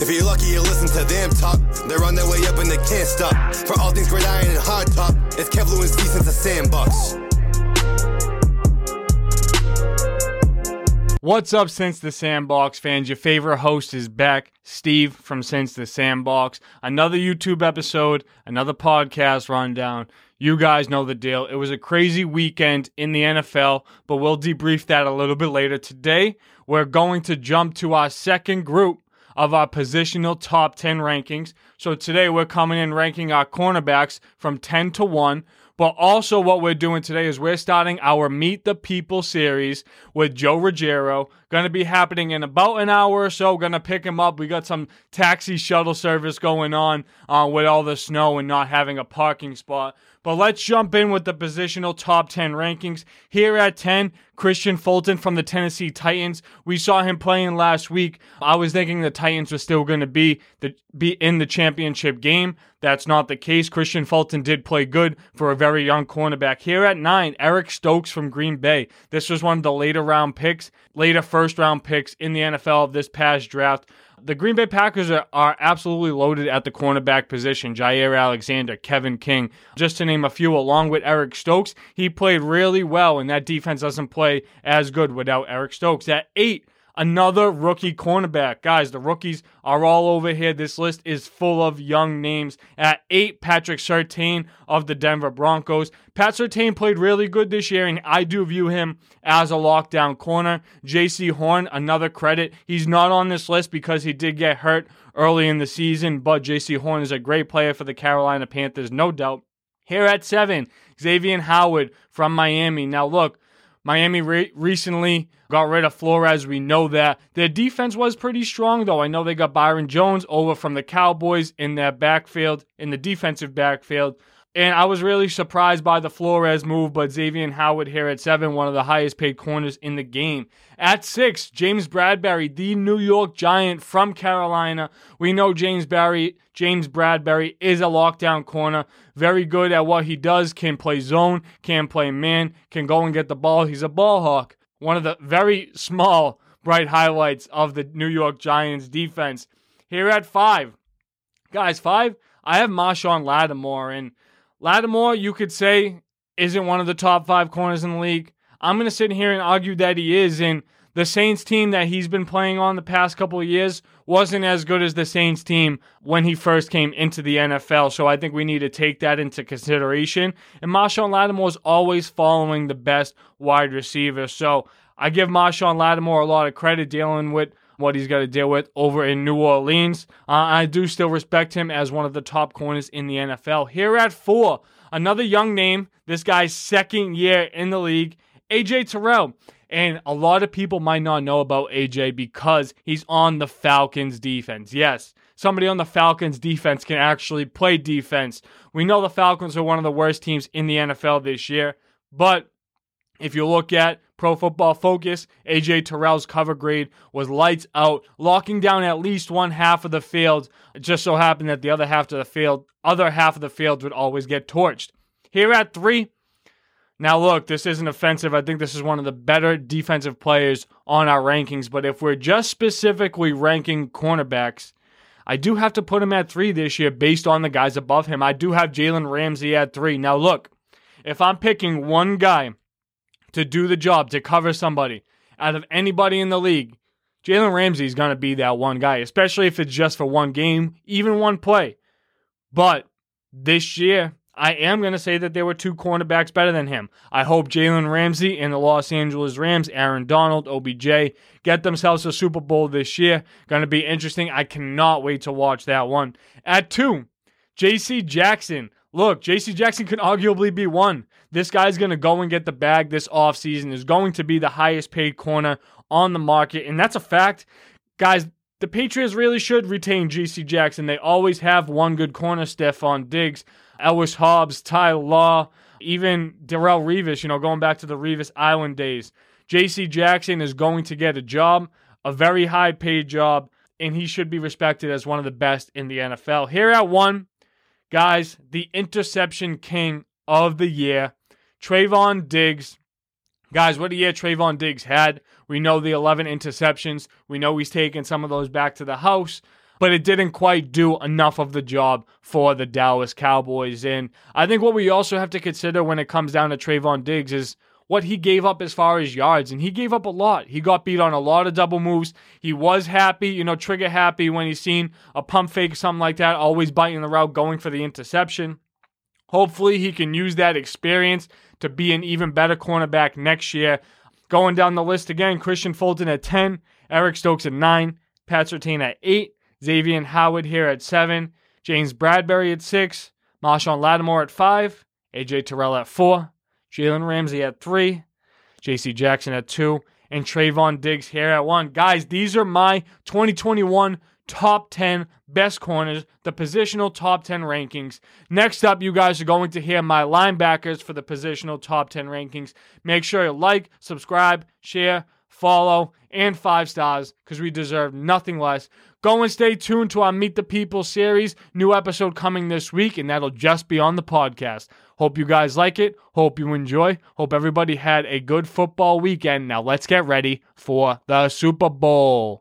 If you're lucky, you listen to them talk. They're on their way up and they can't stop. For all things great iron and hard top, it's Kev Lewis since the sandbox. What's up, Since the Sandbox fans? Your favorite host is back, Steve from Since the Sandbox. Another YouTube episode, another podcast rundown. You guys know the deal. It was a crazy weekend in the NFL, but we'll debrief that a little bit later. Today, we're going to jump to our second group of our positional top 10 rankings. So today, we're coming in ranking our cornerbacks from 10 to 1. But also, what we're doing today is we're starting our Meet the People series with Joe Ruggiero. Going to be happening in about an hour or so. Going to pick him up. We got some taxi shuttle service going on uh, with all the snow and not having a parking spot. But let's jump in with the positional top 10 rankings. Here at 10, Kristian Fulton from the Tennessee Titans. We saw him playing last week. I was thinking the Titans were still going to be the be in the championship game. That's not the case. Kristian Fulton did play good for a very young cornerback. Here at 9, Eric Stokes from Green Bay. This was one of the later round picks, later first round picks in the NFL of this past draft. The Green Bay Packers are, are, absolutely loaded at the cornerback position. Jaire Alexander, Kevin King, just to name a few, along with Eric Stokes. He played really well, and that defense doesn't play as good without Eric Stokes. At eight, another rookie cornerback. Guys, the rookies are all over here. This list is full of young names. At eight, Patrick Surtain of the Denver Broncos. Pat Surtain played really good this year, and I do view him as a lockdown corner. Jaycee Horn, another credit. He's not on this list because he did get hurt early in the season, but Jaycee Horn is a great player for the Carolina Panthers, no doubt. Here at seven, Xavier Howard from Miami. Now, look, Miami re- recently got rid of Flores. We know that. Their defense was pretty strong, though. I know they got Byron Jones over from the Cowboys in their backfield, in the defensive backfield. And I was really surprised by the Flores move, but Xavier Howard here at seven, one of the highest paid corners in the game. At six, James Bradberry, the New York Giant from Carolina. We know James Barry, James Bradberry is a lockdown corner, very good at what he does, can play zone, can play man, can go and get the ball. He's a ball hawk. One of the very small, bright highlights of the New York Giants defense. Here at five, guys, five, I have Marshon Lattimore, and Lattimore, you could say, isn't one of the top five corners in the league. I'm going to sit here and argue that he is. And the Saints team that he's been playing on the past couple of years wasn't as good as the Saints team when he first came into the NFL. So I think we need to take that into consideration. And Marshon Lattimore is always following the best wide receiver. So I give Marshon Lattimore a lot of credit dealing with what he's got to deal with over in New Orleans. Uh, I do still respect him as one of the top corners in the NFL. Here at four, another young name, this guy's second year in the league, AJ Terrell. And a lot of people might not know about AJ because he's on the Falcons defense. Yes, somebody on the Falcons defense can actually play defense. We know the Falcons are one of the worst teams in the NFL this year, but if you look at Pro Football Focus, AJ Terrell's cover grade was lights out, locking down at least one half of the field. It just so happened that the other half of the field, other half of the field would always get torched. Here at three, now look, this isn't offensive. I think this is one of the better defensive players on our rankings. But if we're just specifically ranking cornerbacks, I do have to put him at three this year based on the guys above him. I do have Jalen Ramsey at three. Now look, if I'm picking one guy to do the job, to cover somebody out of anybody in the league, Jalen Ramsey is going to be that one guy, especially if it's just for one game, even one play. But this year, I am going to say that there were two cornerbacks better than him. I hope Jalen Ramsey and the Los Angeles Rams, Aaron Donald, OBJ, get themselves a Super Bowl this year. Going to be interesting. I cannot wait to watch that one. At two, JC Jackson. Look, JC Jackson could arguably be one. This guy's going to go and get the bag this offseason, is going to be the highest paid corner on the market. And that's a fact. Guys, the Patriots really should retain JC Jackson. They always have one good corner, Stefon Diggs, Ellis Hobbs, Ty Law, even Darrelle Revis, you know, going back to the Revis Island days. JC Jackson is going to get a job, a very high paid job, and he should be respected as one of the best in the NFL. Here at one, guys, the interception king of the year, Trevon Diggs. Guys, what a year Trevon Diggs had. We know the 11 interceptions. We know he's taken some of those back to the house. but it didn't quite do enough of the job for the Dallas Cowboys. And I think what we also have to consider when it comes down to Trevon Diggs is what he gave up as far as yards, and he gave up a lot. He got beat on a lot of double moves. He was happy, you know, trigger happy when he's seen a pump fake, something like that, always biting the route, going for the interception. Hopefully, he can use that experience to be an even better cornerback next year. Going down the list again, Kristian Fulton at 10, Eric Stokes at 9, Pat Surtain at 8, Xavier Howard here at 7, James Bradberry at 6, Marshon Lattimore at 5, AJ Terrell at 4, Jalen Ramsey at 3, JC Jackson at 2, and Trevon Diggs here at 1. Guys, these are my 2021 top 10 best corners, the positional top 10 rankings. Next up, you guys are going to hear my linebackers for the positional top 10 rankings. Make sure you like, subscribe, share, follow, and five stars because we deserve nothing less. Go and stay tuned to our Meet the People series. New episode coming this week, and that'll just be on the podcast. Hope you guys like it. Hope you enjoy. Hope everybody had a good football weekend. Now let's get ready for the Super Bowl.